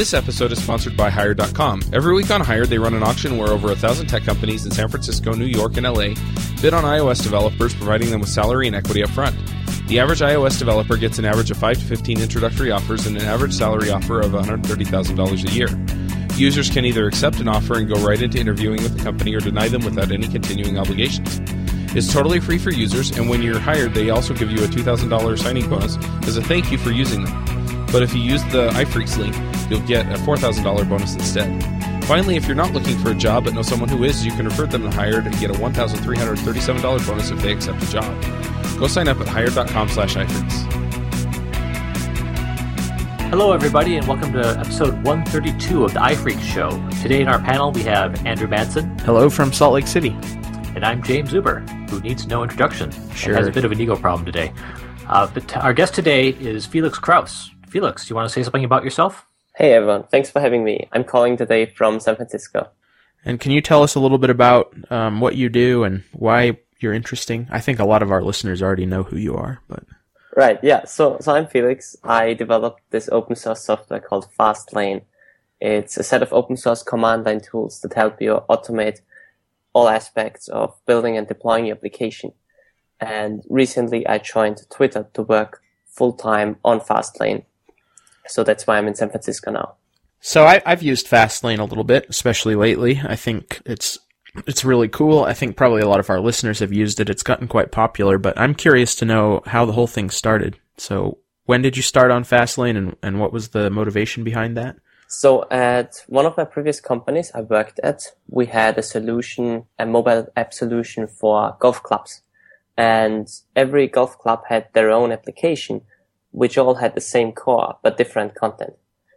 This episode is sponsored by Hired.com. Every week on Hired, they run an auction where over a thousand tech companies in San Francisco, New York, and LA bid on iOS developers, providing them with salary and equity up front. The average iOS developer gets an average of 5 to 15 introductory offers and an average salary offer of $130,000 a year. Users can either accept an offer and go right into interviewing with the company or deny them without any continuing obligations. It's totally free for users, and when you're hired, they also give you a $2,000 signing bonus as a thank you for using them. But if you use the iPhreaks link, you'll get a $4,000 bonus instead. Finally, if you're not looking for a job but know someone who is, you can refer them to Hired and get a $1,337 bonus if they accept a job. Go sign up at hired.com slash iPhreaks. Hello, everybody, and welcome to episode 132 of the iPhreaks Show. Today in our panel, we have Andrew Madsen. Hello from Salt Lake City. And I'm Jaim Zuber, who needs no introduction. Sure. has a bit of an ego problem today. Uh, but our guest today is Felix Krause. Felix, do you want to say something about yourself? Hey everyone, thanks for having me. I'm calling today from San Francisco. And can you tell us a little bit about um, what you do and why you're interesting? I think a lot of our listeners already know who you are, but right, yeah. So, so I'm Felix. I developed this open source software called Fastlane. It's a set of open source command line tools that help you automate all aspects of building and deploying your application. And recently I joined Twitter to work full time on Fastlane. So that's why I'm in San Francisco now. So I, have used Fastlane a little bit, especially lately. I think it's it's really cool. I think probably a lot of our listeners have used it. It's gotten quite popular, but I'm curious to know how the whole thing started. So when did you start on Fastlane and, and what was the motivation behind that? So at one of my previous companies I worked at, we had a solution, a mobile app solution for golf clubs. And every golf club had their own application, which all had the same core, but different content.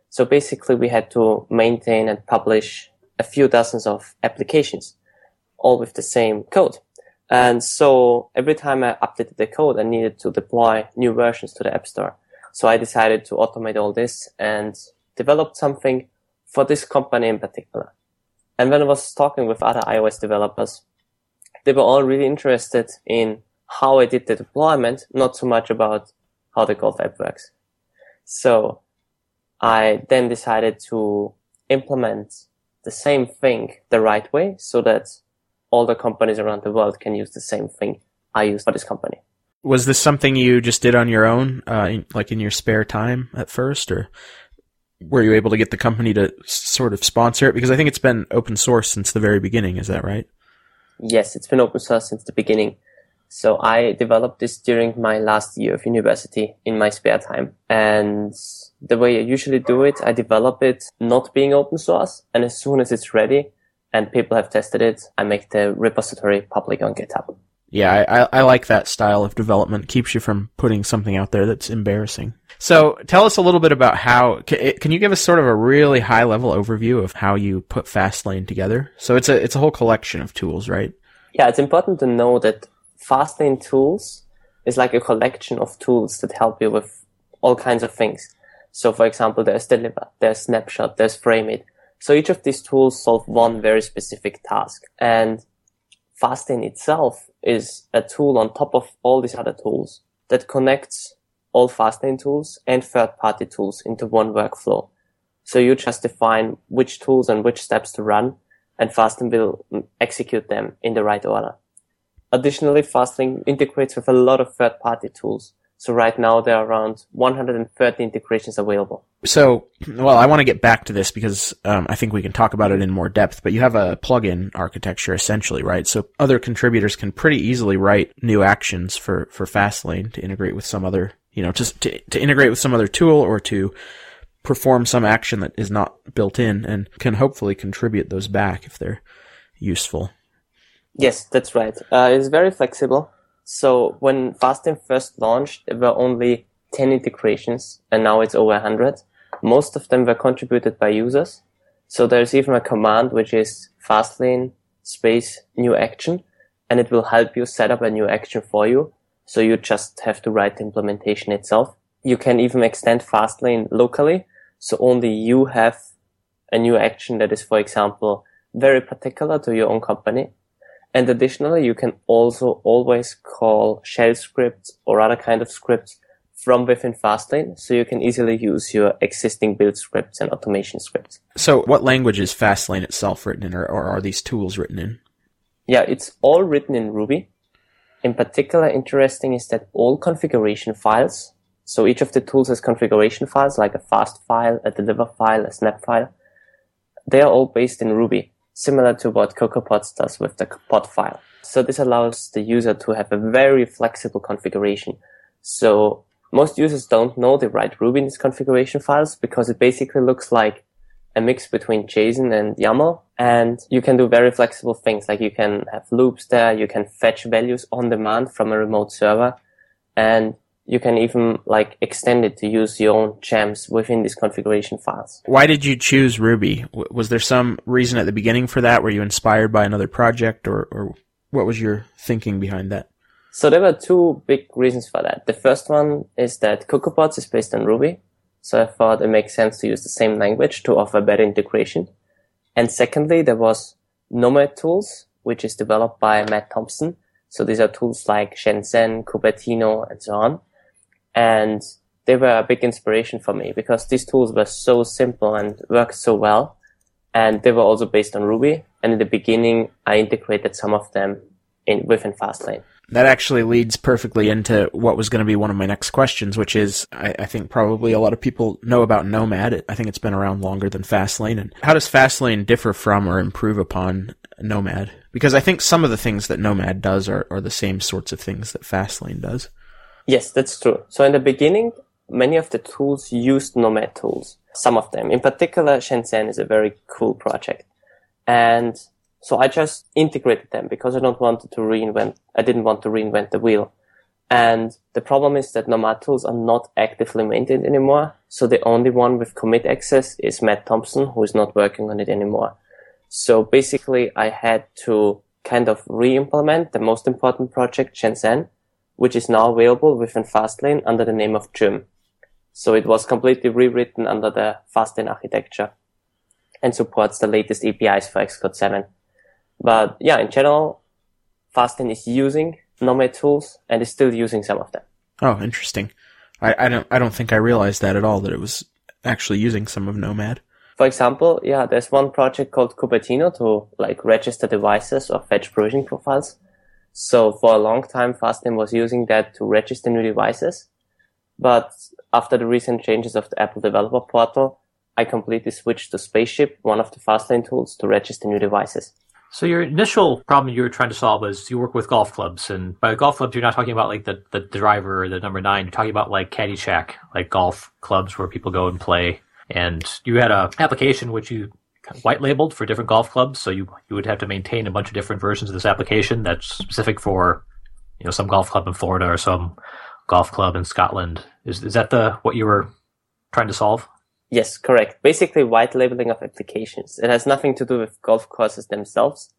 So basically we had to maintain and publish a few dozens of applications, all with the same code. And so every time I updated the code, I needed to deploy new versions to the App Store. So I decided to automate all this and developed something for this company in particular. And when I was talking with other iOS developers, they were all really interested in how I did the deployment, not so much about how the Golf app works. So I then decided to implement the same thing the right way so that all the companies around the world can use the same thing I use for this company. Was this something you just did on your own, uh, in, like in your spare time at first, or were you able to get the company to sort of sponsor it? Because I think it's been open source since the very beginning. Is that right? Yes, it's been open source since the beginning. So I developed this during my last year of university in my spare time. And the way I usually do it, I develop it not being open source. And as soon as it's ready and people have tested it, I make the repository public on GitHub. Yeah, I, I like that style of development. Keeps you from putting something out there that's embarrassing. So tell us a little bit about how, can you give us sort of a really high level overview of how you put Fastlane together? So it's a, it's a whole collection of tools, right? Yeah, it's important to know that Fastlane tools is like a collection of tools that help you with all kinds of things. So for example, there's Deliver, there's Snapshot, there's Frame.it. So each of these tools solve one very specific task. And Fastlane itself is a tool on top of all these other tools that connects all Fastlane tools and third-party tools into one workflow. So you just define which tools and which steps to run, and Fastlane will execute them in the right order. Additionally, Fastlane integrates with a lot of third-party tools. So right now there are around 130 integrations available. So, well, I want to get back to this because um, I think we can talk about it in more depth. But you have a plugin architecture essentially, right? So other contributors can pretty easily write new actions for for Fastlane to integrate with some other, you know, just to to integrate with some other tool or to perform some action that is not built in and can hopefully contribute those back if they're useful. Yes, that's right. Uh, it's very flexible. So when Fastlane first launched, there were only 10 integrations and now it's over 100. Most of them were contributed by users. So there's even a command which is fastlane space new action and it will help you set up a new action for you. So you just have to write the implementation itself. You can even extend fastlane locally. So only you have a new action that is, for example, very particular to your own company. And additionally, you can also always call shell scripts or other kind of scripts from within Fastlane, so you can easily use your existing build scripts and automation scripts. So, what language is Fastlane itself written in, or, or are these tools written in? Yeah, it's all written in Ruby. In particular, interesting is that all configuration files, so each of the tools has configuration files like a Fastfile, a Deliverfile, a Snapfile. They are all based in Ruby, similar to what CocoaPods does with the Podfile. So this allows the user to have a very flexible configuration. So most users don't know they write Ruby in these configuration files because it basically looks like a mix between JSON and YAML. And you can do very flexible things like you can have loops there, you can fetch values on demand from a remote server, and you can even like extend it to use your own gems within these configuration files. Why did you choose Ruby? Was there some reason at the beginning for that? Were you inspired by another project or, or what was your thinking behind that? So there were two big reasons for that. The first one is that CocoaPods is based on Ruby. So I thought it makes sense to use the same language to offer better integration. And secondly, there was Nomad Tools, which is developed by Mattt Thompson. So these are tools like Shenzhen, Cupertino, and so on. And they were a big inspiration for me because these tools were so simple and worked so well. And they were also based on Ruby. And in the beginning, I integrated some of them in within Fastlane. That actually leads perfectly into what was going to be one of my next questions, which is I, I, think probably a lot of people know about Nomad. I think it's been around longer than Fastlane. And how does Fastlane differ from or improve upon Nomad? Because I think some of the things that Nomad does are, are the same sorts of things that Fastlane does. Yes, that's true. So in the beginning, many of the tools used Nomad tools. Some of them. In particular, Shenzhen is a very cool project. And so I just integrated them because I don't want to reinvent, I didn't want to reinvent the wheel. And the problem is that Nomad tools are not actively maintained anymore. So the only one with commit access is Mattt Thompson, who is not working on it anymore. So basically I had to kind of re-implement the most important project, Shenzhen, which is now available within Fastlane under the name of Gym. So it was completely rewritten under the Fastlane architecture and supports the latest APIs for Xcode 7. But yeah, in general, Fastlane is using Nomad tools and is still using some of them. Oh, interesting. I, I don't I don't think I realized that at all that it was actually using some of Nomad. For example, yeah, there's one project called Cupertino to like register devices or fetch provisioning profiles. So for a long time, Fastlane was using that to register new devices. But after the recent changes of the Apple Developer Portal, I completely switched to Spaceship, one of the Fastlane tools, to register new devices. So your initial problem you were trying to solve was you work with golf clubs, and by golf clubs you're not talking about like the, the driver or the number nine. You're talking about like Caddyshack, like golf clubs where people go and play. And you had a application which you white labeled for different golf clubs, so you you would have to maintain a bunch of different versions of this application that's specific for you know some golf club in Florida or some golf club in Scotland. Is is that the what you were trying to solve? Yes, correct. Basically, white labeling of applications. It has nothing to do with golf courses themselves.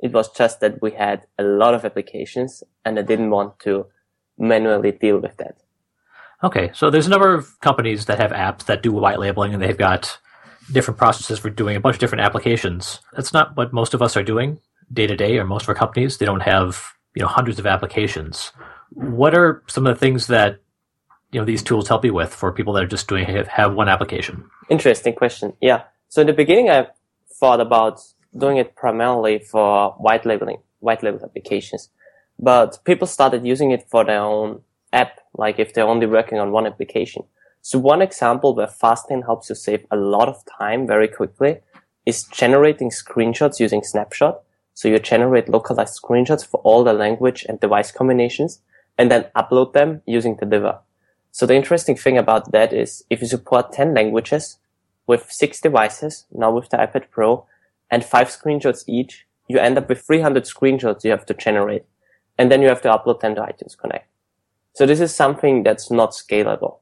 It was just that we had a lot of applications and I didn't want to manually deal with that. Okay, so there's a number of companies that have apps that do white labeling and they've got different processes for doing a bunch of different applications. That's not what most of us are doing day to day or most of our companies. They don't have, you know, hundreds of applications. What are some of the things that you know these tools help you with for people that are just doing have one application? Interesting question. Yeah. So in the beginning, I thought about doing it primarily for white labeling, white label applications, but people started using it for their own app, like if they're only working on one application. So one example where Fastlane helps you save a lot of time very quickly is generating screenshots using Snapshot. So you generate localized screenshots for all the language and device combinations and then upload them using the Deliver. So the interesting thing about that is if you support 10 languages with six devices, now with the iPad Pro, and five screenshots each, you end up with 300 screenshots you have to generate. And then you have to upload them to iTunes Connect. So this is something that's not scalable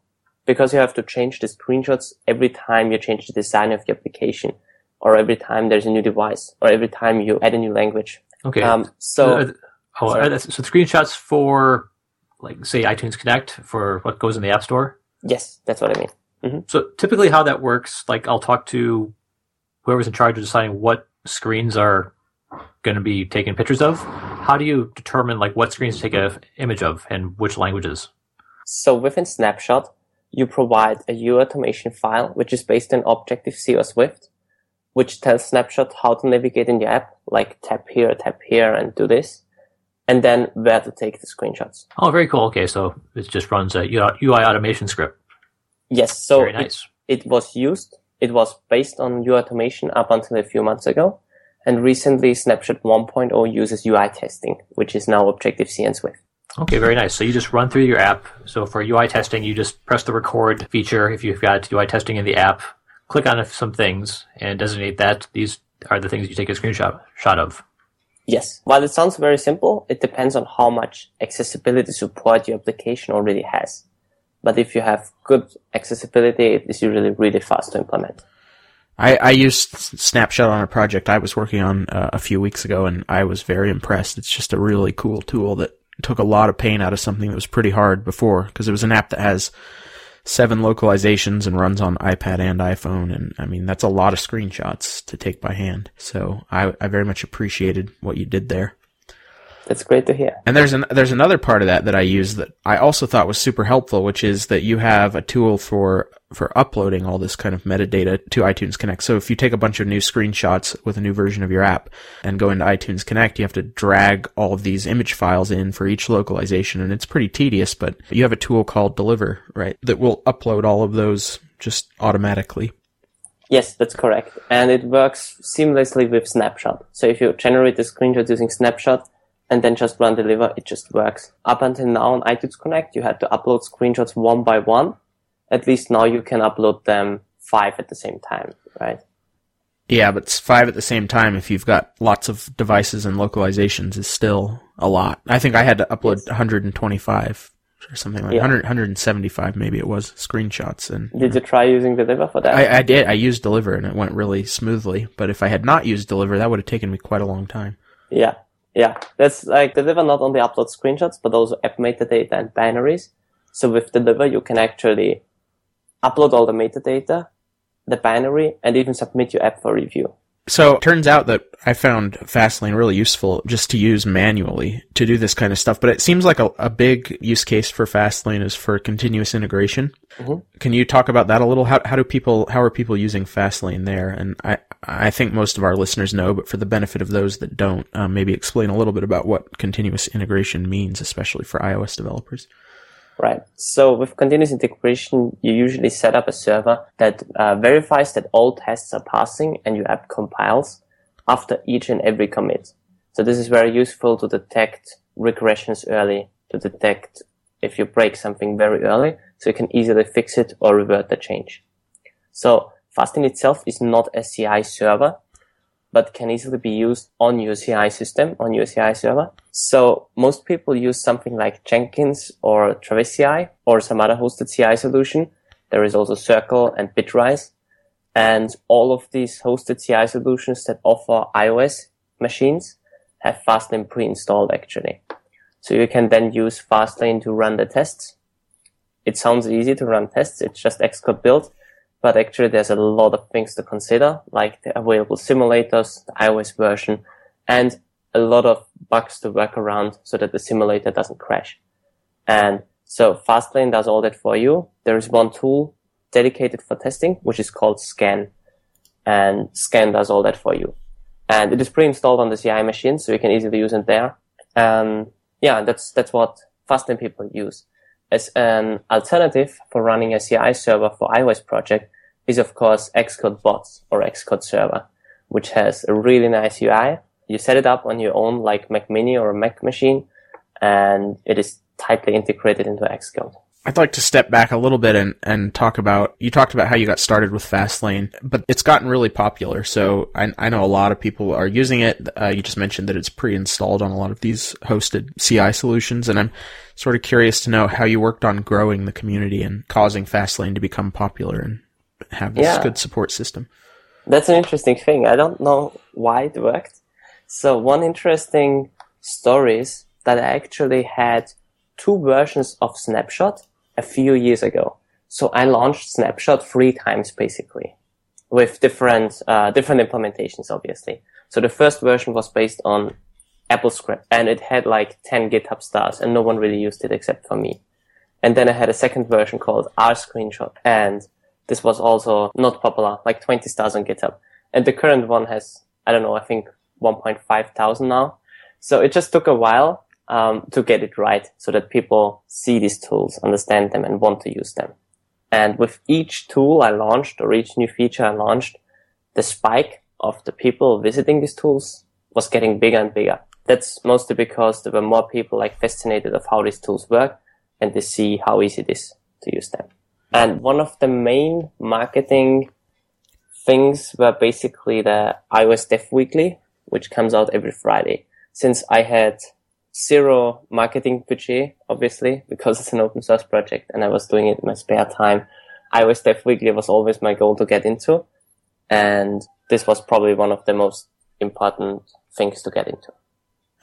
because you have to change the screenshots every time you change the design of your application or every time there's a new device or every time you add a new language. Okay. Um, so, uh, oh, so screenshots for like say iTunes Connect for what goes in the App Store? Yes, that's what I mean. Mm-hmm. So typically, how that works, like I'll talk to whoever's in charge of deciding what screens are going to be taken pictures of. How do you determine like what screens to take an image of and which languages? So within Snapshot, you provide a UI automation file, which is based in Objective-C or Swift, which tells Snapshot how to navigate in the app, like tap here, tap here, and do this, and then where to take the screenshots. Oh, very cool. Okay, so it just runs a UI automation script. Yes, so very nice. it, it was used. It was based on UI automation up until a few months ago, and recently Snapshot 1.0 uses UI testing, which is now Objective-C and Swift. Okay, very nice. So you just run through your app. So for UI testing, you just press the record feature if you've got UI testing in the app, click on some things, and designate that these are the things you take a screenshot shot of. Yes. While it sounds very simple, it depends on how much accessibility support your application already has. But if you have good accessibility, it is usually really fast to implement. I, I used Snapshot on a project I was working on uh, a few weeks ago, and I was very impressed. It's just a really cool tool that took a lot of pain out of something that was pretty hard before because it was an app that has seven localizations and runs on iPad and iPhone. And I mean, that's a lot of screenshots to take by hand. So I, I very much appreciated what you did there. That's great to hear. And there's an there's another part of that that I use that I also thought was super helpful, which is that you have a tool for for uploading all this kind of metadata to iTunes Connect. So if you take a bunch of new screenshots with a new version of your app and go into iTunes Connect, you have to drag all of these image files in for each localization, and it's pretty tedious. But you have a tool called Deliver, right, that will upload all of those just automatically. Yes, that's correct. And it works seamlessly with Snapshot. So if you generate the screenshot using Snapshot, and then just run deliver, it just works. Up until now on iTunes Connect, you had to upload screenshots one by one. At least now you can upload them five at the same time, right? Yeah, but five at the same time if you've got lots of devices and localizations is still a lot. I think I had to upload yes. 125 or something like yeah. 100, 175 maybe it was screenshots and did you try using deliver for that I, I did i used deliver and it went really smoothly but if i had not used deliver that would have taken me quite a long time yeah yeah, that's like Deliver not only upload screenshots, but also app metadata and binaries. So with Deliver, you can actually upload all the metadata, the binary, and even submit your app for review. So it turns out that I found Fastlane really useful just to use manually to do this kind of stuff. But it seems like a, a big use case for Fastlane is for continuous integration. Mm-hmm. Can you talk about that a little? How, how do people, how are people using Fastlane there? And I, I think most of our listeners know, but for the benefit of those that don't, um, maybe explain a little bit about what continuous integration means, especially for iOS developers. Right. So with continuous integration, you usually set up a server that uh, verifies that all tests are passing and your app compiles after each and every commit. So this is very useful to detect regressions early, to detect if you break something very early, so you can easily fix it or revert the change. So Fastlane itself is not a CI server but can easily be used on your CI system, on your CI server. So most people use something like Jenkins or Travis CI or some other hosted CI solution. There is also Circle and Bitrise. And all of these hosted CI solutions that offer iOS machines have Fastlane pre-installed actually. So you can then use Fastlane to run the tests. It sounds easy to run tests. It's just xcodebuild but actually there's a lot of things to consider, like the available simulators, the iOS version, and a lot of bugs to work around so that the simulator doesn't crash. And so Fastlane does all that for you. There is one tool dedicated for testing, which is called Scan. And Scan does all that for you. And it is pre-installed on the CI machine, so you can easily use it there. And yeah, that's, that's what Fastlane people use as an alternative for running a CI server for iOS project is of course Xcode Bots or Xcode Server, which has a really nice UI. You set it up on your own like Mac Mini or a Mac machine, and it is tightly integrated into Xcode. I'd like to step back a little bit and, and talk about, you talked about how you got started with Fastlane, but it's gotten really popular. So I, I know a lot of people are using it. Uh, you just mentioned that it's pre-installed on a lot of these hosted CI solutions. And I'm sort of curious to know how you worked on growing the community and causing Fastlane to become popular and have this yeah. good support system. That's an interesting thing. I don't know why it worked. So one interesting story is that I actually had two versions of Snapshot a few years ago. So I launched Snapshot three times basically with different, uh, different implementations, obviously. So the first version was based on AppleScript and it had like 10 GitHub stars and no one really used it except for me. And then I had a second version called R Screenshot. And this was also not popular, like 20 stars on GitHub. And the current one has, I don't know, I think 1.5 thousand now. So it just took a while um, to get it right so that people see these tools, understand them, and want to use them. And with each tool I launched or each new feature I launched, the spike of the people visiting these tools was getting bigger and bigger. That's mostly because there were more people like fascinated of how these tools work and they see how easy it is to use them. And one of the main marketing things were basically the iOS Dev Weekly, which comes out every Friday. Since I had zero marketing budget, obviously, because it's an open source project and I was doing it in my spare time. iOS Dev Weekly was always my goal to get into. And this was probably one of the most important things to get into.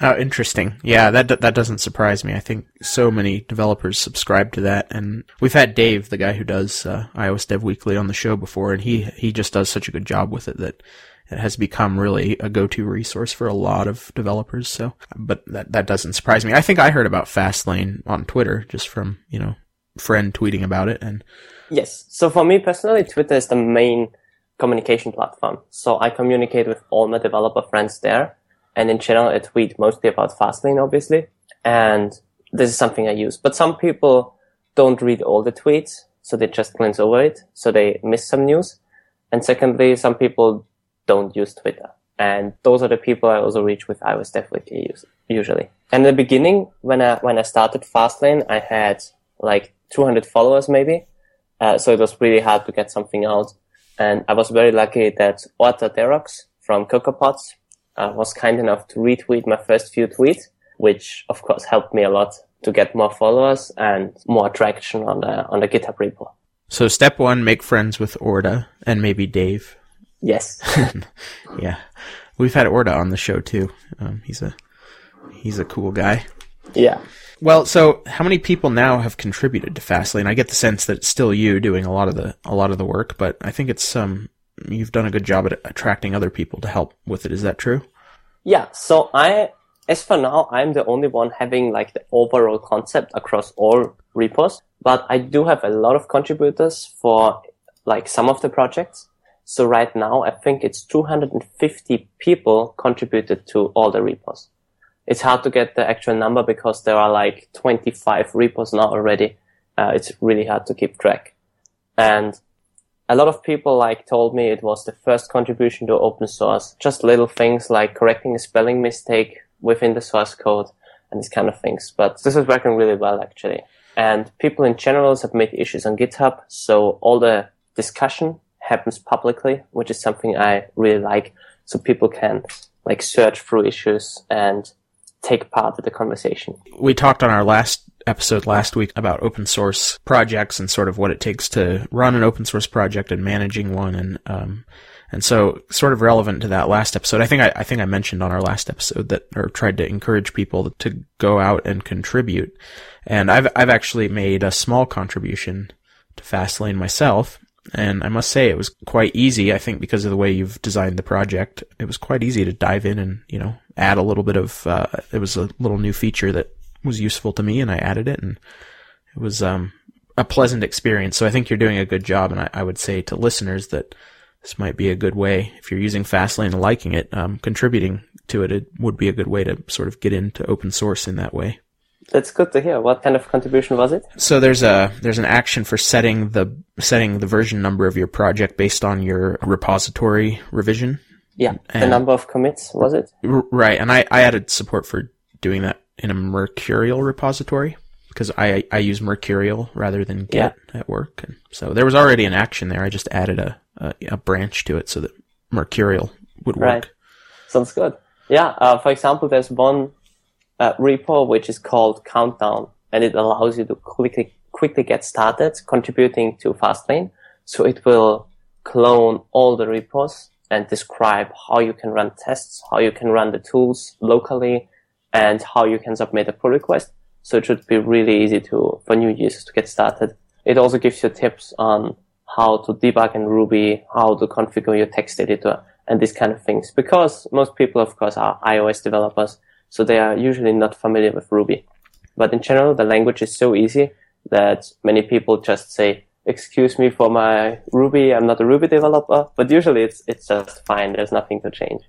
Oh, interesting. Yeah, that that doesn't surprise me. I think so many developers subscribe to that, and we've had Dave, the guy who does uh, iOS Dev Weekly, on the show before, and he he just does such a good job with it that it has become really a go-to resource for a lot of developers. So, but that that doesn't surprise me. I think I heard about Fastlane on Twitter just from you know friend tweeting about it, and yes. So for me personally, Twitter is the main communication platform. So I communicate with all my developer friends there, and in general, I tweet mostly about Fastlane, obviously, and this is something I use. But some people don't read all the tweets, so they just glance over it, so they miss some news. And secondly, some people don't use Twitter. And those are the people I also reach with iOS definitely Weekly usually. And in the beginning, when I, when I started Fastlane, I had like 200 followers maybe. Uh, so it was really hard to get something out. And I was very lucky that Orta Therox from CocoaPods uh, was kind enough to retweet my first few tweets, which of course helped me a lot to get more followers and more traction on the, on the GitHub repo. So step one, make friends with Orta and maybe Dave. Yes. yeah, we've had Orta on the show too. Um, he's a he's a cool guy. Yeah. Well, so how many people now have contributed to Fastlane? I get the sense that it's still you doing a lot of the a lot of the work, but I think it's um you've done a good job at attracting other people to help with it. Is that true? Yeah. So I, as for now, I'm the only one having like the overall concept across all repos, but I do have a lot of contributors for like some of the projects. So right now, I think it's 250 people contributed to all the repos. It's hard to get the actual number because there are like 25 repos now already. Uh, it's really hard to keep track. And a lot of people like told me it was the first contribution to open source. Just little things like correcting a spelling mistake within the source code and these kind of things. But this is working really well actually. And people in general submit issues on GitHub. So all the discussion happens publicly, which is something I really like. So people can like search through issues and take part in the conversation. We talked on our last episode last week about open source projects and sort of what it takes to run an open source project and managing one and um, and so sort of relevant to that last episode I think I, I think I mentioned on our last episode that or tried to encourage people to go out and contribute and I've I've actually made a small contribution to Fastlane myself and I must say it was quite easy. I think because of the way you've designed the project, it was quite easy to dive in and you know add a little bit of. Uh, it was a little new feature that was useful to me, and I added it, and it was um, a pleasant experience. So I think you're doing a good job, and I, I, would say to listeners that this might be a good way if you're using Fastlane and liking it, um, contributing to it. It would be a good way to sort of get into open source in that way. That's good to hear. What kind of contribution was it? So there's a there's an action for setting the setting the version number of your project based on your repository revision. Yeah, and, the number of commits was it? Right, and I I added support for doing that in a Mercurial repository because I I use Mercurial rather than Git yeah. at work, and so there was already an action there. I just added a a, a branch to it so that Mercurial would work. Right. Sounds good. Yeah. Uh, for example, there's one uh, repo which is called Countdown, and it allows you to quickly quickly get started contributing to Fastlane. So it will clone all the repos and describe how you can run tests, how you can run the tools locally, and how you can submit a pull request. So it should be really easy to for new users to get started. It also gives you tips on how to debug in Ruby, how to configure your text editor, and these kind of things. Because most people, of course, are iOS developers, so they are usually not familiar with Ruby. But in general, the language is so easy that many people just say, excuse me for my Ruby, I'm not a Ruby developer, but usually it's, it's just fine. There's nothing to change.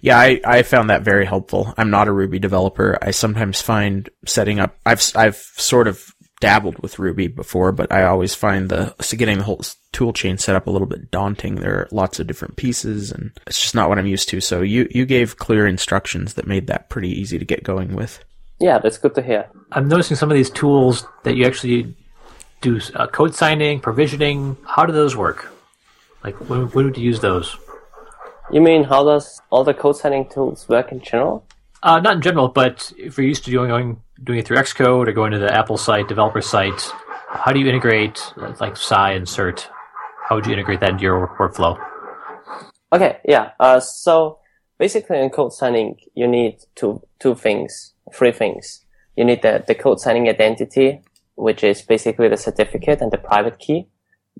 Yeah, I, I found that very helpful. I'm not a Ruby developer. I sometimes find setting up, I've, I've sort of dabbled with Ruby before, but I always find the, so getting the whole tool chain set up a little bit daunting. There are lots of different pieces and it's just not what I'm used to. So you, you gave clear instructions that made that pretty easy to get going with. Yeah, that's good to hear. I'm noticing some of these tools that you actually do uh, code signing, provisioning. How do those work? Like, when, when would you use those? You mean how does all the code signing tools work in general? Uh, not in general, but if you're used to doing going, doing it through Xcode or going to the Apple site, developer site, how do you integrate like sigh and Cert? How would you integrate that into your workflow? Okay, yeah. Uh, so basically, in code signing, you need two two things, three things. You need the, the code signing identity, which is basically the certificate and the private key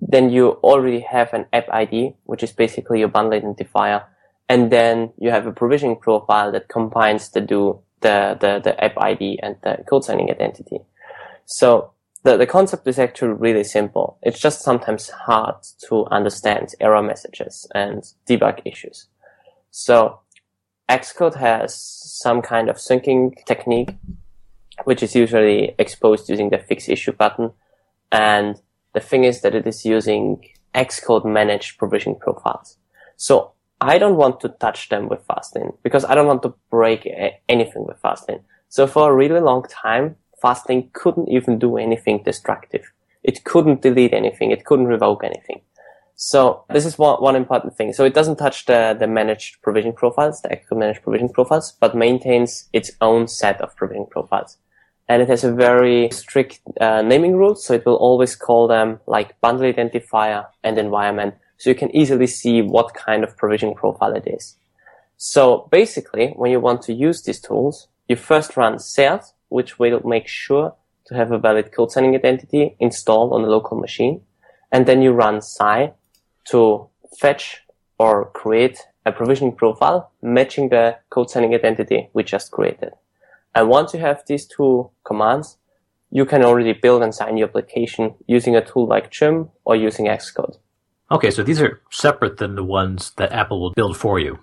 then you already have an app ID, which is basically your bundle identifier. And then you have a provisioning profile that combines the do, the, the, the app ID and the code signing identity. So the, the concept is actually really simple. It's just sometimes hard to understand error messages and debug issues. So Xcode has some kind of syncing technique, which is usually exposed using the fix issue button. And the thing is that it is using Xcode managed provision profiles. So I don't want to touch them with Fastlane because I don't want to break anything with Fastlane. So for a really long time, Fastlane couldn't even do anything destructive. It couldn't delete anything. It couldn't revoke anything. So this is one, one important thing. So it doesn't touch the, the managed provision profiles, the Xcode managed provision profiles, but maintains its own set of provision profiles and it has a very strict uh, naming rules. So it will always call them like bundle identifier and environment. So you can easily see what kind of provision profile it is. So basically, when you want to use these tools, you first run cert, which will make sure to have a valid code signing identity installed on the local machine. And then you run sigh to fetch or create a provisioning profile matching the code signing identity we just created. And once you have these two commands, you can already build and sign your application using a tool like Gym or using Xcode. Okay, so these are separate than the ones that Apple will build for you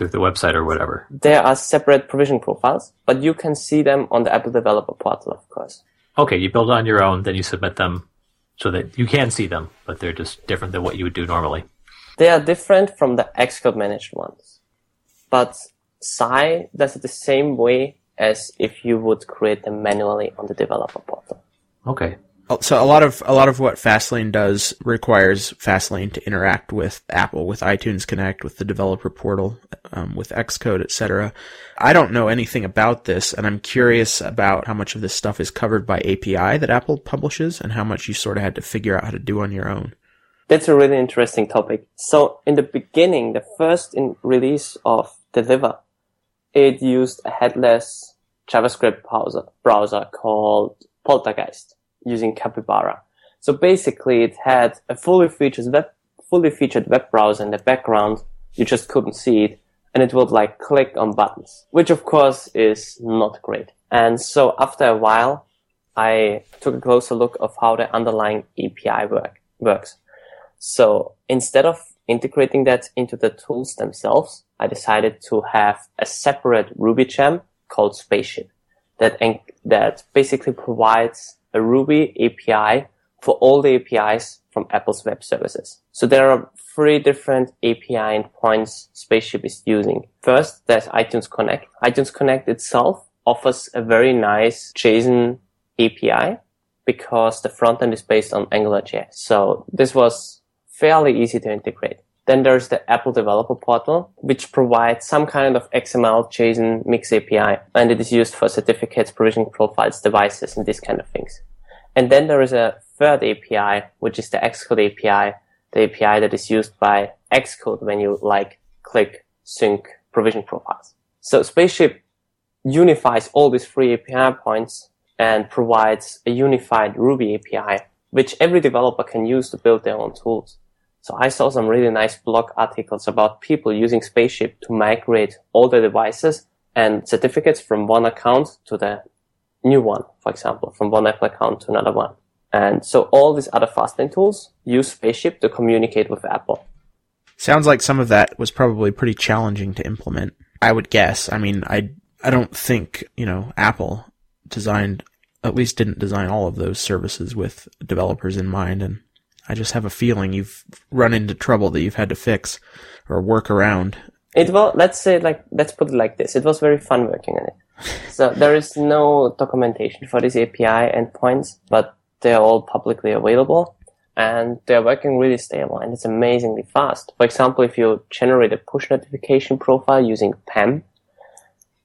through the website or whatever. There are separate provision profiles, but you can see them on the Apple Developer Portal, of course. Okay, you build on your own, then you submit them so that you can see them, but they're just different than what you would do normally. They are different from the Xcode managed ones, but sigh does it the same way as if you would create them manually on the developer portal. Okay. Oh, so a lot of a lot of what Fastlane does requires Fastlane to interact with Apple, with iTunes Connect, with the developer portal, um, with Xcode, etc. I don't know anything about this, and I'm curious about how much of this stuff is covered by API that Apple publishes, and how much you sort of had to figure out how to do on your own. That's a really interesting topic. So in the beginning, the first in release of Deliver, it used a headless JavaScript browser, browser called Poltergeist using Capybara. So basically it had a fully featured web, fully featured web browser in the background. You just couldn't see it and it would like click on buttons, which of course is not great. And so after a while, I took a closer look of how the underlying API work, works. So instead of integrating that into the tools themselves, I decided to have a separate Ruby gem called Spaceship that, that basically provides a Ruby API for all the APIs from Apple's web services. So there are three different API endpoints Spaceship is using. First, there's iTunes Connect. iTunes Connect itself offers a very nice JSON API because the front end is based on AngularJS. So this was fairly easy to integrate. Then there's the Apple Developer Portal, which provides some kind of XML JSON mix API, and it is used for certificates, provisioning profiles, devices, and these kind of things. And then there is a third API, which is the Xcode API, the API that is used by Xcode when you like click sync provision profiles. So Spaceship unifies all these three API points and provides a unified Ruby API, which every developer can use to build their own tools. So I saw some really nice blog articles about people using Spaceship to migrate all the devices and certificates from one account to the new one, for example, from one Apple account to another one. And so all these other Fastlane tools use Spaceship to communicate with Apple. Sounds like some of that was probably pretty challenging to implement. I would guess. I mean, I I don't think you know Apple designed at least didn't design all of those services with developers in mind, and I just have a feeling you've run into trouble that you've had to fix or work around. It was let's say like let's put it like this. It was very fun working on it. so there is no documentation for these API endpoints, but they're all publicly available and they're working really stable and it's amazingly fast. For example, if you generate a push notification profile using PEM,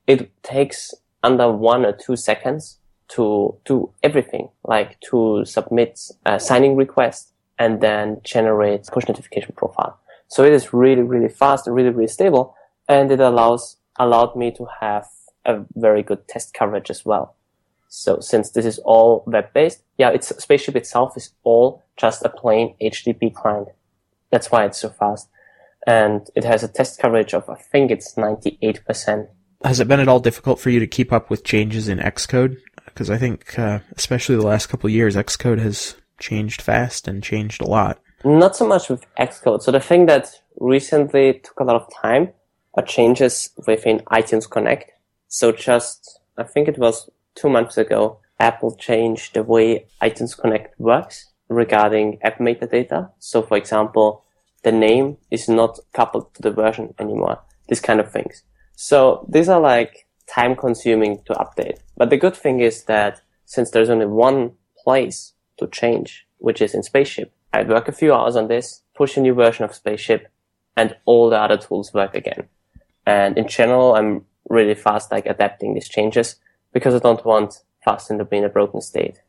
it takes under one or two seconds to do everything, like to submit a signing request and then generate push notification profile. So it is really, really fast and really, really stable. And it allows, allowed me to have a very good test coverage as well. So since this is all web based, yeah, it's Spaceship itself is all just a plain HTTP client. That's why it's so fast. And it has a test coverage of, I think it's 98%. Has it been at all difficult for you to keep up with changes in Xcode? Because I think, uh, especially the last couple years, Xcode has changed fast and changed a lot. Not so much with Xcode. So the thing that recently took a lot of time are changes within iTunes Connect. So just, I think it was two months ago, Apple changed the way iTunes Connect works regarding app metadata. So for example, the name is not coupled to the version anymore. These kind of things. So these are like time consuming to update. But the good thing is that since there's only one place to change, which is in Spaceship, I work a few hours on this, push a new version of Spaceship, and all the other tools work again. And in general, I'm really fast like adapting these changes because I don't want Fastlane to be in a broken state.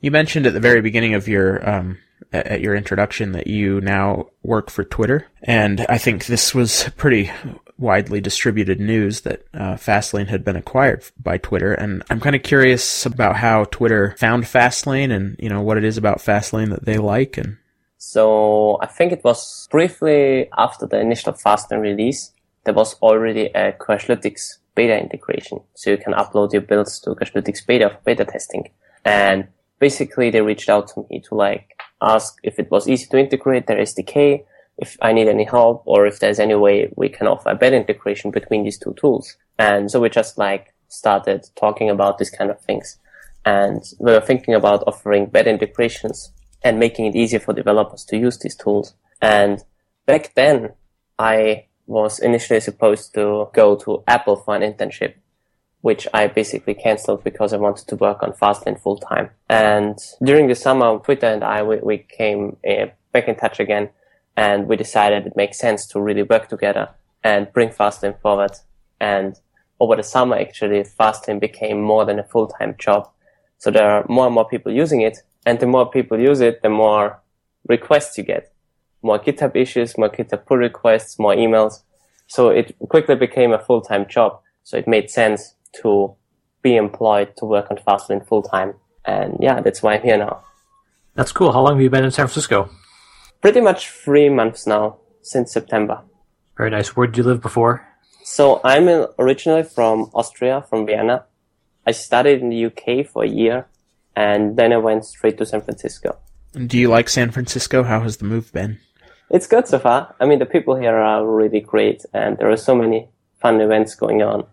You mentioned at the very beginning of your um, at your introduction that you now work for Twitter, and I think this was pretty widely distributed news that uh, Fastlane had been acquired by Twitter, and I'm kind of curious about how Twitter found Fastlane, and you know what it is about Fastlane that they like, and. So I think it was briefly after the initial Fastlane release, there was already a Crashlytics beta integration. So you can upload your builds to Crashlytics beta for beta testing. And basically they reached out to me to like ask if it was easy to integrate their SDK, if I need any help, or if there's any way we can offer better integration between these two tools. And so we just like started talking about these kind of things. And we were thinking about offering better integrations and making it easier for developers to use these tools. And back then I was initially supposed to go to Apple for an internship, which I basically canceled because I wanted to work on Fastlane full time. And during the summer, Twitter and I, we, we came uh, back in touch again and we decided it makes sense to really work together and bring Fastlane forward. And over the summer, actually, Fastlane became more than a full-time job. So there are more and more people using it. And the more people use it, the more requests you get more GitHub issues, more GitHub pull requests, more emails. So it quickly became a full-time job. So it made sense to be employed to work on Fastlane full time. And yeah, that's why I'm here now. That's cool. How long have you been in San Francisco? Pretty much three months now, since September. Very nice. Where did you live before? So I'm originally from Austria, from Vienna. I studied in the UK for a year, and then I went straight to San Francisco. Do you like San Francisco? How has the move been? It's good so far. I mean, the people here are really great and there are so many fun events going on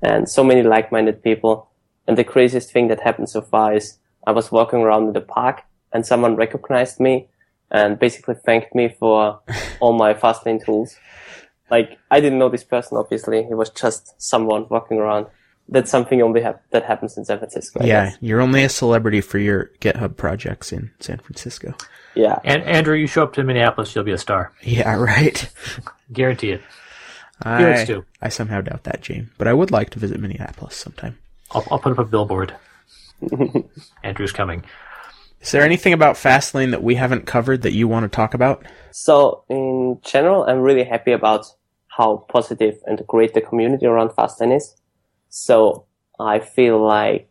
and so many like-minded people. And the craziest thing that happened so far is I was walking around in the park and someone recognized me and basically thanked me for all my Fastlane tools. Like, I didn't know this person, obviously. It was just someone walking around. That's something only ha- that happens in San Francisco. I yeah, guess. you're only a celebrity for your GitHub projects in San Francisco. Yeah. And Andrew, you show up to Minneapolis, you'll be a star. Yeah, right. Guarantee it. Felix I, too. I somehow doubt that, James. But I would like to visit Minneapolis sometime. I'll, I'll put up a billboard. Andrew's coming. Is there anything about Fastlane that we haven't covered that you want to talk about? So in general, I'm really happy about how positive and great the community around Fastlane is. So I feel like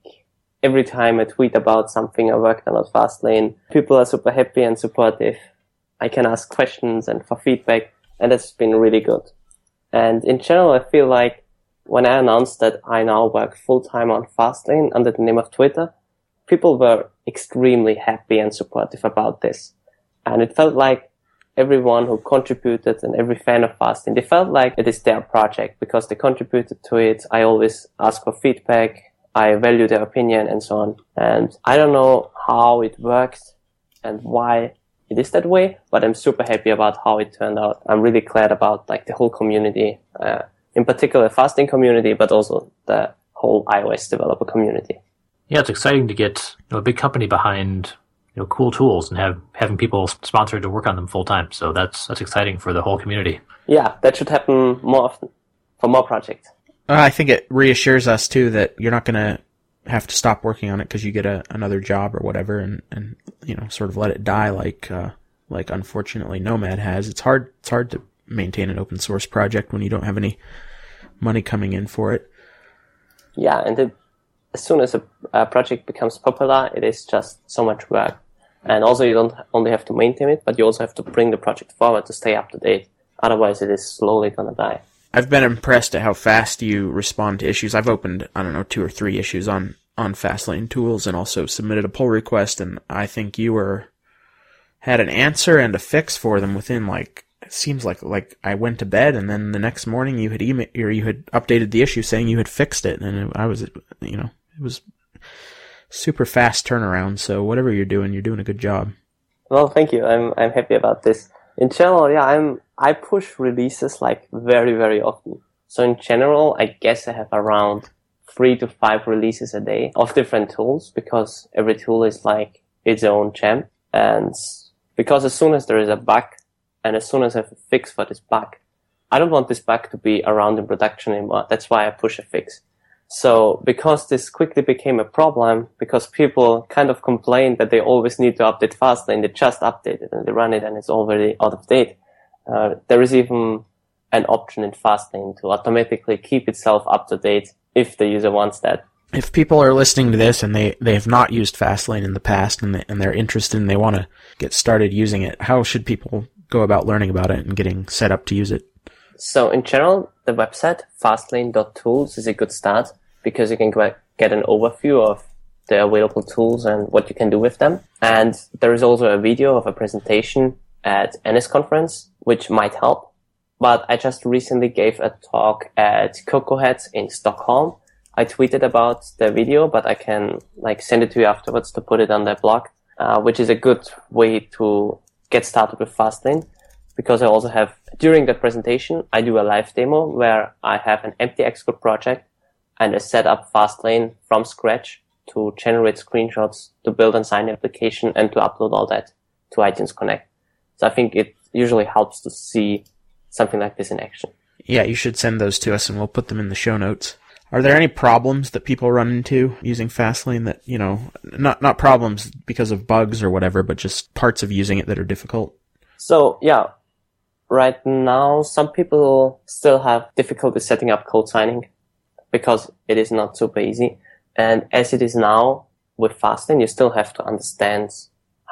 every time I tweet about something I worked on at Fastlane, people are super happy and supportive. I can ask questions and for feedback, and that's been really good. And in general, I feel like when I announced that I now work full time on Fastlane under the name of Twitter, people were extremely happy and supportive about this. And it felt like everyone who contributed and every fan of Fastlane, they felt like it is their project because they contributed to it. I always ask for feedback. I value their opinion and so on. And I don't know how it works and why it is that way, but I'm super happy about how it turned out. I'm really glad about like the whole community, uh, in particular Fastlane community, but also the whole iOS developer community. Yeah, it's exciting to get you know, a big company behind you know cool tools and have having people sponsored to work on them full time. So that's that's exciting for the whole community. Yeah, that should happen more often for more projects. Uh, I think it reassures us too that you're not going to have to stop working on it because you get a, another job or whatever, and, and you know sort of let it die like uh, like unfortunately Nomad has. It's hard it's hard to maintain an open source project when you don't have any money coming in for it. Yeah, and it, as soon as a, a, project becomes popular, it is just so much work. And also, you don't only have to maintain it, but you also have to bring the project forward to stay up to date. Otherwise, it is slowly gonna die. I've been impressed at how fast you respond to issues. I've opened, I don't know, two or three issues on, on Fastlane tools and also submitted a pull request and I think you were, had an answer and a fix for them within like, it seems like, like I went to bed and then the next morning you had email, or you had updated the issue saying you had fixed it and I was, you know, it was super fast turnaround. So whatever you're doing, you're doing a good job. Well, thank you. I'm I'm happy about this. In general, yeah, I'm I push releases like very very often. So in general, I guess I have around three to five releases a day of different tools because every tool is like its own gem. And because as soon as there is a bug and as soon as I have a fix for this bug, I don't want this bug to be around in production anymore. That's why I push a fix. So because this quickly became a problem, because people kind of complained that they always need to update faster and they just update it and they run it and it's already out of date. Uh, there is even an option in Fastlane to automatically keep itself up to date if the user wants that. If people are listening to this and they, they have not used Fastlane in the past and, they, and they're interested and they want to get started using it, how should people go about learning about it and getting set up to use it? So in general, the website fastlane.tools is a good start because you can get an overview of the available tools and what you can do with them. And there is also a video of a presentation at NS conference, which might help. But I just recently gave a talk at CocoaHeads in Stockholm. I tweeted about the video, but I can like send it to you afterwards to put it on the blog, uh, which is a good way to get started with Fastlane because I also have, during the presentation, I do a live demo where I have an empty Xcode project and I set up Fastlane from scratch to generate screenshots, to build and sign application and to upload all that to iTunes Connect. So I think it usually helps to see something like this in action. Yeah, you should send those to us and we'll put them in the show notes. Are there any problems that people run into using Fastlane that, you know, not, not problems because of bugs or whatever, but just parts of using it that are difficult? So yeah, right now, some people still have difficulty setting up code signing because it is not super easy. And as it is now with Fastlane, you still have to understand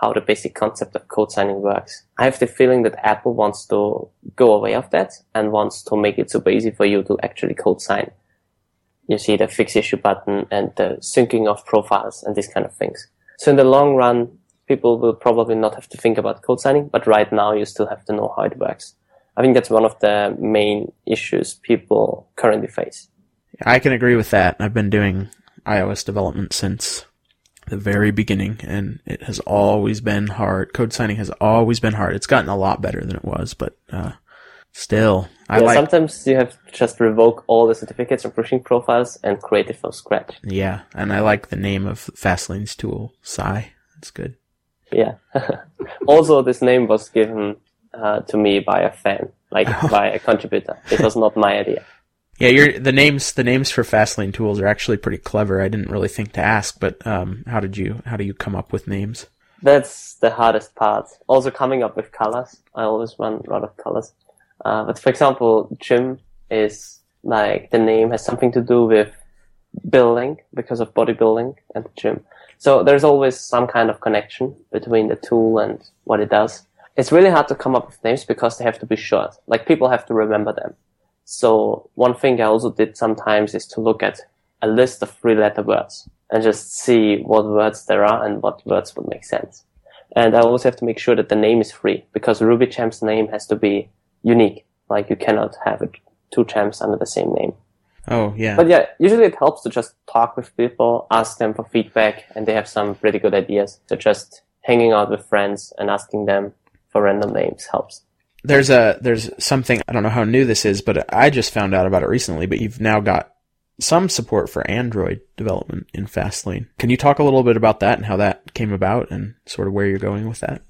how the basic concept of code signing works. I have the feeling that Apple wants to go away of that and wants to make it super easy for you to actually code sign. You see the fix issue button and the syncing of profiles and these kind of things. So in the long run, people will probably not have to think about code signing, but right now you still have to know how it works. I think that's one of the main issues people currently face. I can agree with that. I've been doing iOS development since the very beginning, and it has always been hard. Code signing has always been hard. It's gotten a lot better than it was, but uh, still, I yeah, like. Sometimes you have to just revoke all the certificates and pushing profiles and create it from scratch. Yeah, and I like the name of Fastlane's tool, Sigh. That's good. Yeah. also, this name was given uh, to me by a fan, like by a contributor. It was not my idea. Yeah, the names the names for Fastlane tools are actually pretty clever. I didn't really think to ask, but um, how did you how do you come up with names? That's the hardest part. Also coming up with colors. I always run a lot of colors. Uh, but for example, gym is like the name has something to do with building because of bodybuilding and the gym. So there's always some kind of connection between the tool and what it does. It's really hard to come up with names because they have to be short. Like people have to remember them. So one thing I also did sometimes is to look at a list of three letter words and just see what words there are and what words would make sense. And I always have to make sure that the name is free because RubyGem's name has to be unique. Like you cannot have it, two gems under the same name. Oh yeah. But yeah, usually it helps to just talk with people, ask them for feedback, and they have some pretty good ideas. So just hanging out with friends and asking them for random names helps. There's a there's something I don't know how new this is, but I just found out about it recently. But you've now got some support for Android development in Fastlane. Can you talk a little bit about that and how that came about and sort of where you're going with that?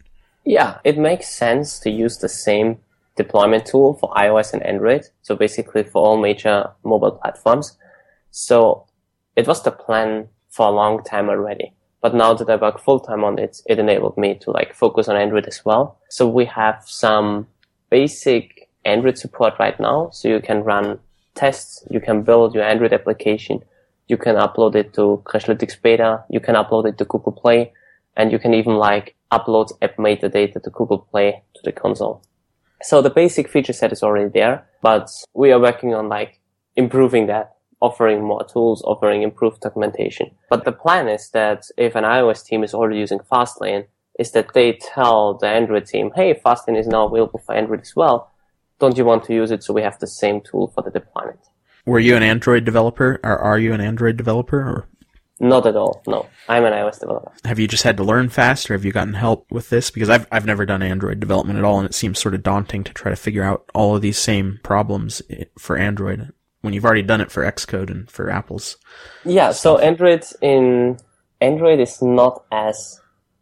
Yeah, it makes sense to use the same deployment tool for iOS and Android. So basically for all major mobile platforms. So it was the plan for a long time already. But now that I work full time on it, it enabled me to like focus on Android as well. So we have some basic Android support right now. So you can run tests, you can build your Android application, you can upload it to Crashlytics Beta, you can upload it to Google Play, and you can even like upload app metadata to Google Play to the console. So the basic feature set is already there, but we are working on like improving that, offering more tools, offering improved documentation. But the plan is that if an iOS team is already using Fastlane, is that they tell the Android team, hey, Fastlane is now available for Android as well don't you want to use it so we have the same tool for the deployment? Were you an Android developer, or are you an Android developer, or not at all? No, I'm an iOS developer. Have you just had to learn fast, or have you gotten help with this? Because I've I've never done Android development at all, and it seems sort of daunting to try to figure out all of these same problems eh, for Android when you've already done it for Xcode and for Apple's. Yeah, stuff. so Android in Android is not as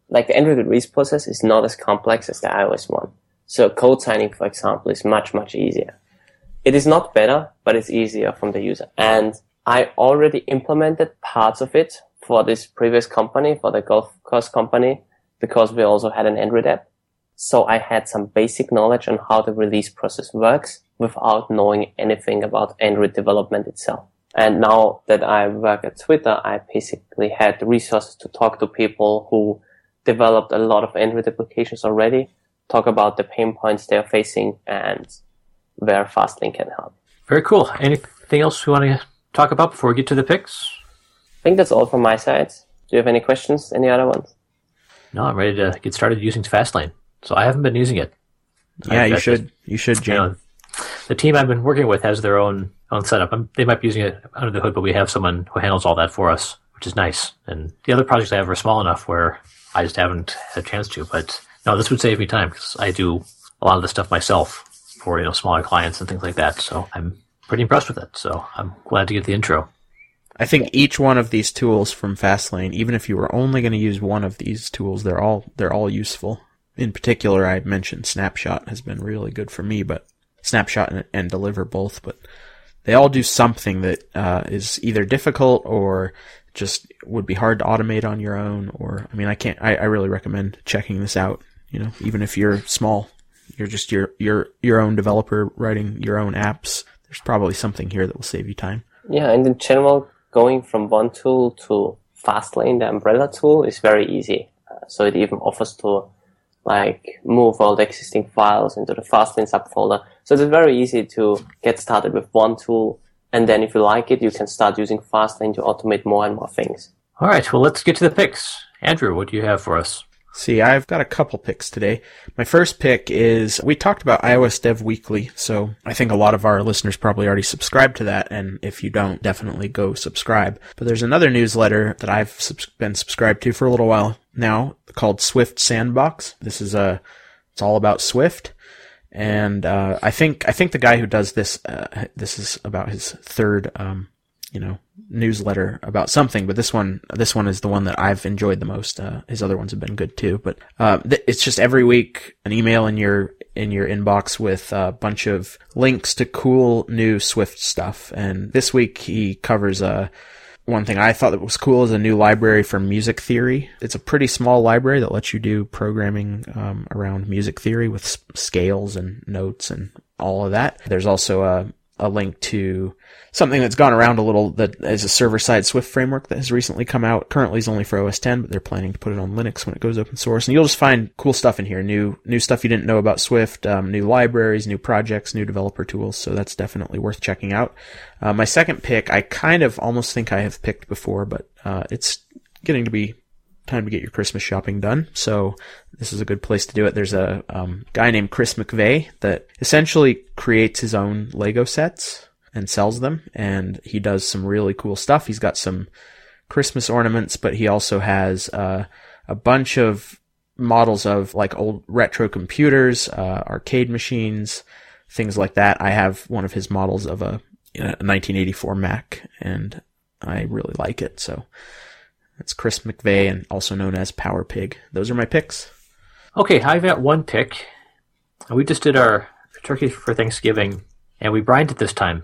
like the Android release process is not as complex as the iOS one. So code signing, for example, is much, much easier. It is not better, but it's easier from the user. And I already implemented parts of it for this previous company, for the golf course company, because we also had an Android app. So I had some basic knowledge on how the release process works without knowing anything about Android development itself. And now that I work at Twitter, I basically had the resources to talk to people who developed a lot of Android applications already talk about the pain points they're facing and where Fastlane can help. Very cool. Anything else we want to talk about before we get to the picks? I think that's all from my side. Do you have any questions? Any other ones? No, I'm ready to get started using Fastlane. So I haven't been using it. Yeah, you should. you should, Jaim. You know, the team I've been working with has their own own setup. I'm, they might be using it under the hood, but we have someone who handles all that for us, which is nice. And the other projects I have are small enough where I just haven't had a chance to. But no, this would save me time because I do a lot of the stuff myself for you know smaller clients and things like that. So I'm pretty impressed with it. So I'm glad to get the intro. I think each one of these tools from Fastlane, even if you were only going to use one of these tools, they're all they're all useful. In particular, I mentioned Snapshot has been really good for me, but Snapshot and, and Deliver both, but they all do something that uh, is either difficult or just would be hard to automate on your own. Or I mean, I can't. I, I really recommend checking this out you know, even if you're small, you're just your your your own developer writing your own apps. There's probably something here that will save you time. Yeah, and in general, going from one tool to Fastlane, the umbrella tool, is very easy. Uh, so it even offers to like move all the existing files into the Fastlane subfolder. So it's very easy to get started with one tool. And then if you like it, you can start using Fastlane to automate more and more things. All right. Well, let's get to the picks. Andrew, what do you have for us? See, I've got a couple picks today. My first pick is we talked about iOS Dev Weekly, so I think a lot of our listeners probably already subscribed to that, and if you don't, definitely go subscribe. But there's another newsletter that I've been subscribed to for a little while now called Swift Sandbox. This is a it's all about Swift, and uh, I think I think the guy who does this uh, this is about his third um, you know newsletter about something, but this one this one is the one that I've enjoyed the most. Uh, his other ones have been good too, but uh, th- it's just every week an email in your in your inbox with a bunch of links to cool new Swift stuff. And this week he covers a uh, one thing I thought that was cool is a new library for music theory. It's a pretty small library that lets you do programming um, around music theory with s- scales and notes and all of that. There's also a a link to something that's gone around a little that is a server side Swift framework that has recently come out. Currently is only for OS 10, but they're planning to put it on Linux when it goes open source. And you'll just find cool stuff in here, new new stuff you didn't know about Swift, um, new libraries, new projects, new developer tools. So that's definitely worth checking out. Uh, my second pick, I kind of almost think I have picked before, but uh, it's getting to be time to get your Christmas shopping done. So this is a good place to do it. There's a um, guy named Chris McVeigh that essentially creates his own Lego sets and sells them, and he does some really cool stuff. He's got some Christmas ornaments, but he also has uh, a bunch of models of like old retro computers, uh, arcade machines, things like that. I have one of his models of a, a 1984 Mac, and I really like it. So that's Chris McVeigh, and also known as Power Pig. Those are my picks. Okay, I've got one pick. We just did our turkey for Thanksgiving, and we brined it this time.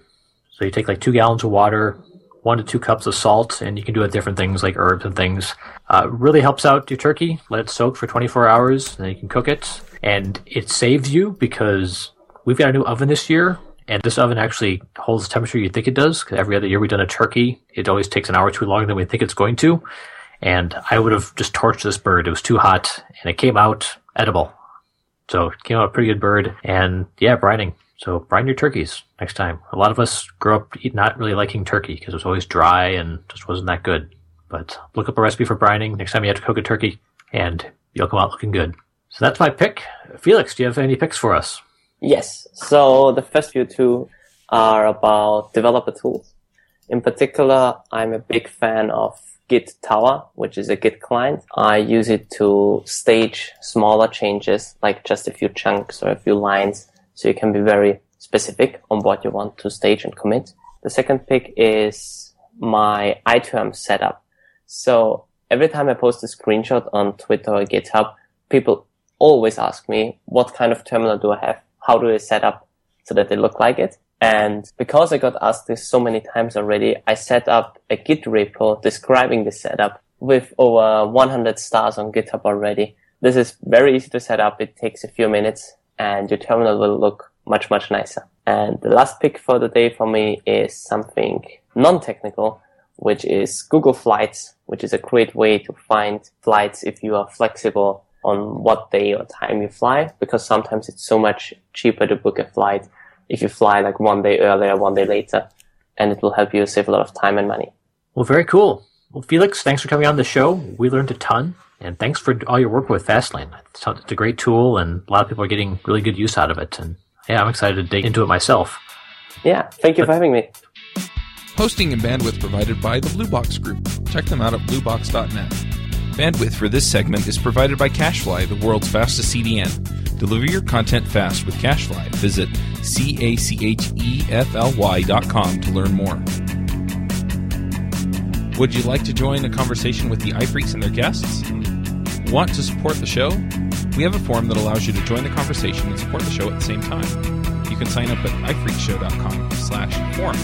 So you take like two gallons of water, one to two cups of salt, and you can do it different things like herbs and things. Uh, really helps out your turkey. Let it soak for 24 hours, and then you can cook it. And it saves you because we've got a new oven this year, and this oven actually holds the temperature you think it does. Because every other year we've done a turkey, it always takes an hour or two longer than we think it's going to. And I would have just torched this bird. It was too hot, and it came out edible. So it came out a pretty good bird. And yeah, brining. So brine your turkeys next time. A lot of us grew up not really liking turkey because it was always dry and just wasn't that good. But look up a recipe for brining next time you have to cook a turkey, and you'll come out looking good. So that's my pick. Felix, do you have any picks for us? Yes. So the first few two are about developer tools. In particular, I'm a big fan of Git Tower, which is a Git client. I use it to stage smaller changes, like just a few chunks or a few lines, so you can be very specific on what you want to stage and commit. The second pick is my iTerm setup. So every time I post a screenshot on Twitter or GitHub, people always ask me, what kind of terminal do I have? How do I set up so that they look like it? And because I got asked this so many times already, I set up a Git repo describing the setup with over 100 stars on GitHub already. This is very easy to set up. It takes a few minutes and your terminal will look much, much nicer. And the last pick for the day for me is something non-technical, which is Google Flights, which is a great way to find flights if you are flexible on what day or time you fly, because sometimes it's so much cheaper to book a flight if you fly like one day earlier, one day later, and it will help you save a lot of time and money. Well, very cool. Well, Felix, thanks for coming on the show. We learned a ton, and thanks for all your work with Fastlane. It's a great tool, and a lot of people are getting really good use out of it. And yeah, I'm excited to dig into it myself. Yeah, thank you for having me. Hosting and bandwidth provided by the Bluebox Group. Check them out at bluebox.net. Bandwidth for this segment is provided by CacheFly, the world's fastest CDN. Deliver your content fast with CacheFly. Visit C-A-C-H-E-F-L-Y dot com to learn more. Would you like to join a conversation with the iPhreaks and their guests? Want to support the show? We have a form that allows you to join the conversation and support the show at the same time. You can sign up at iPhreakshow.com slash forum.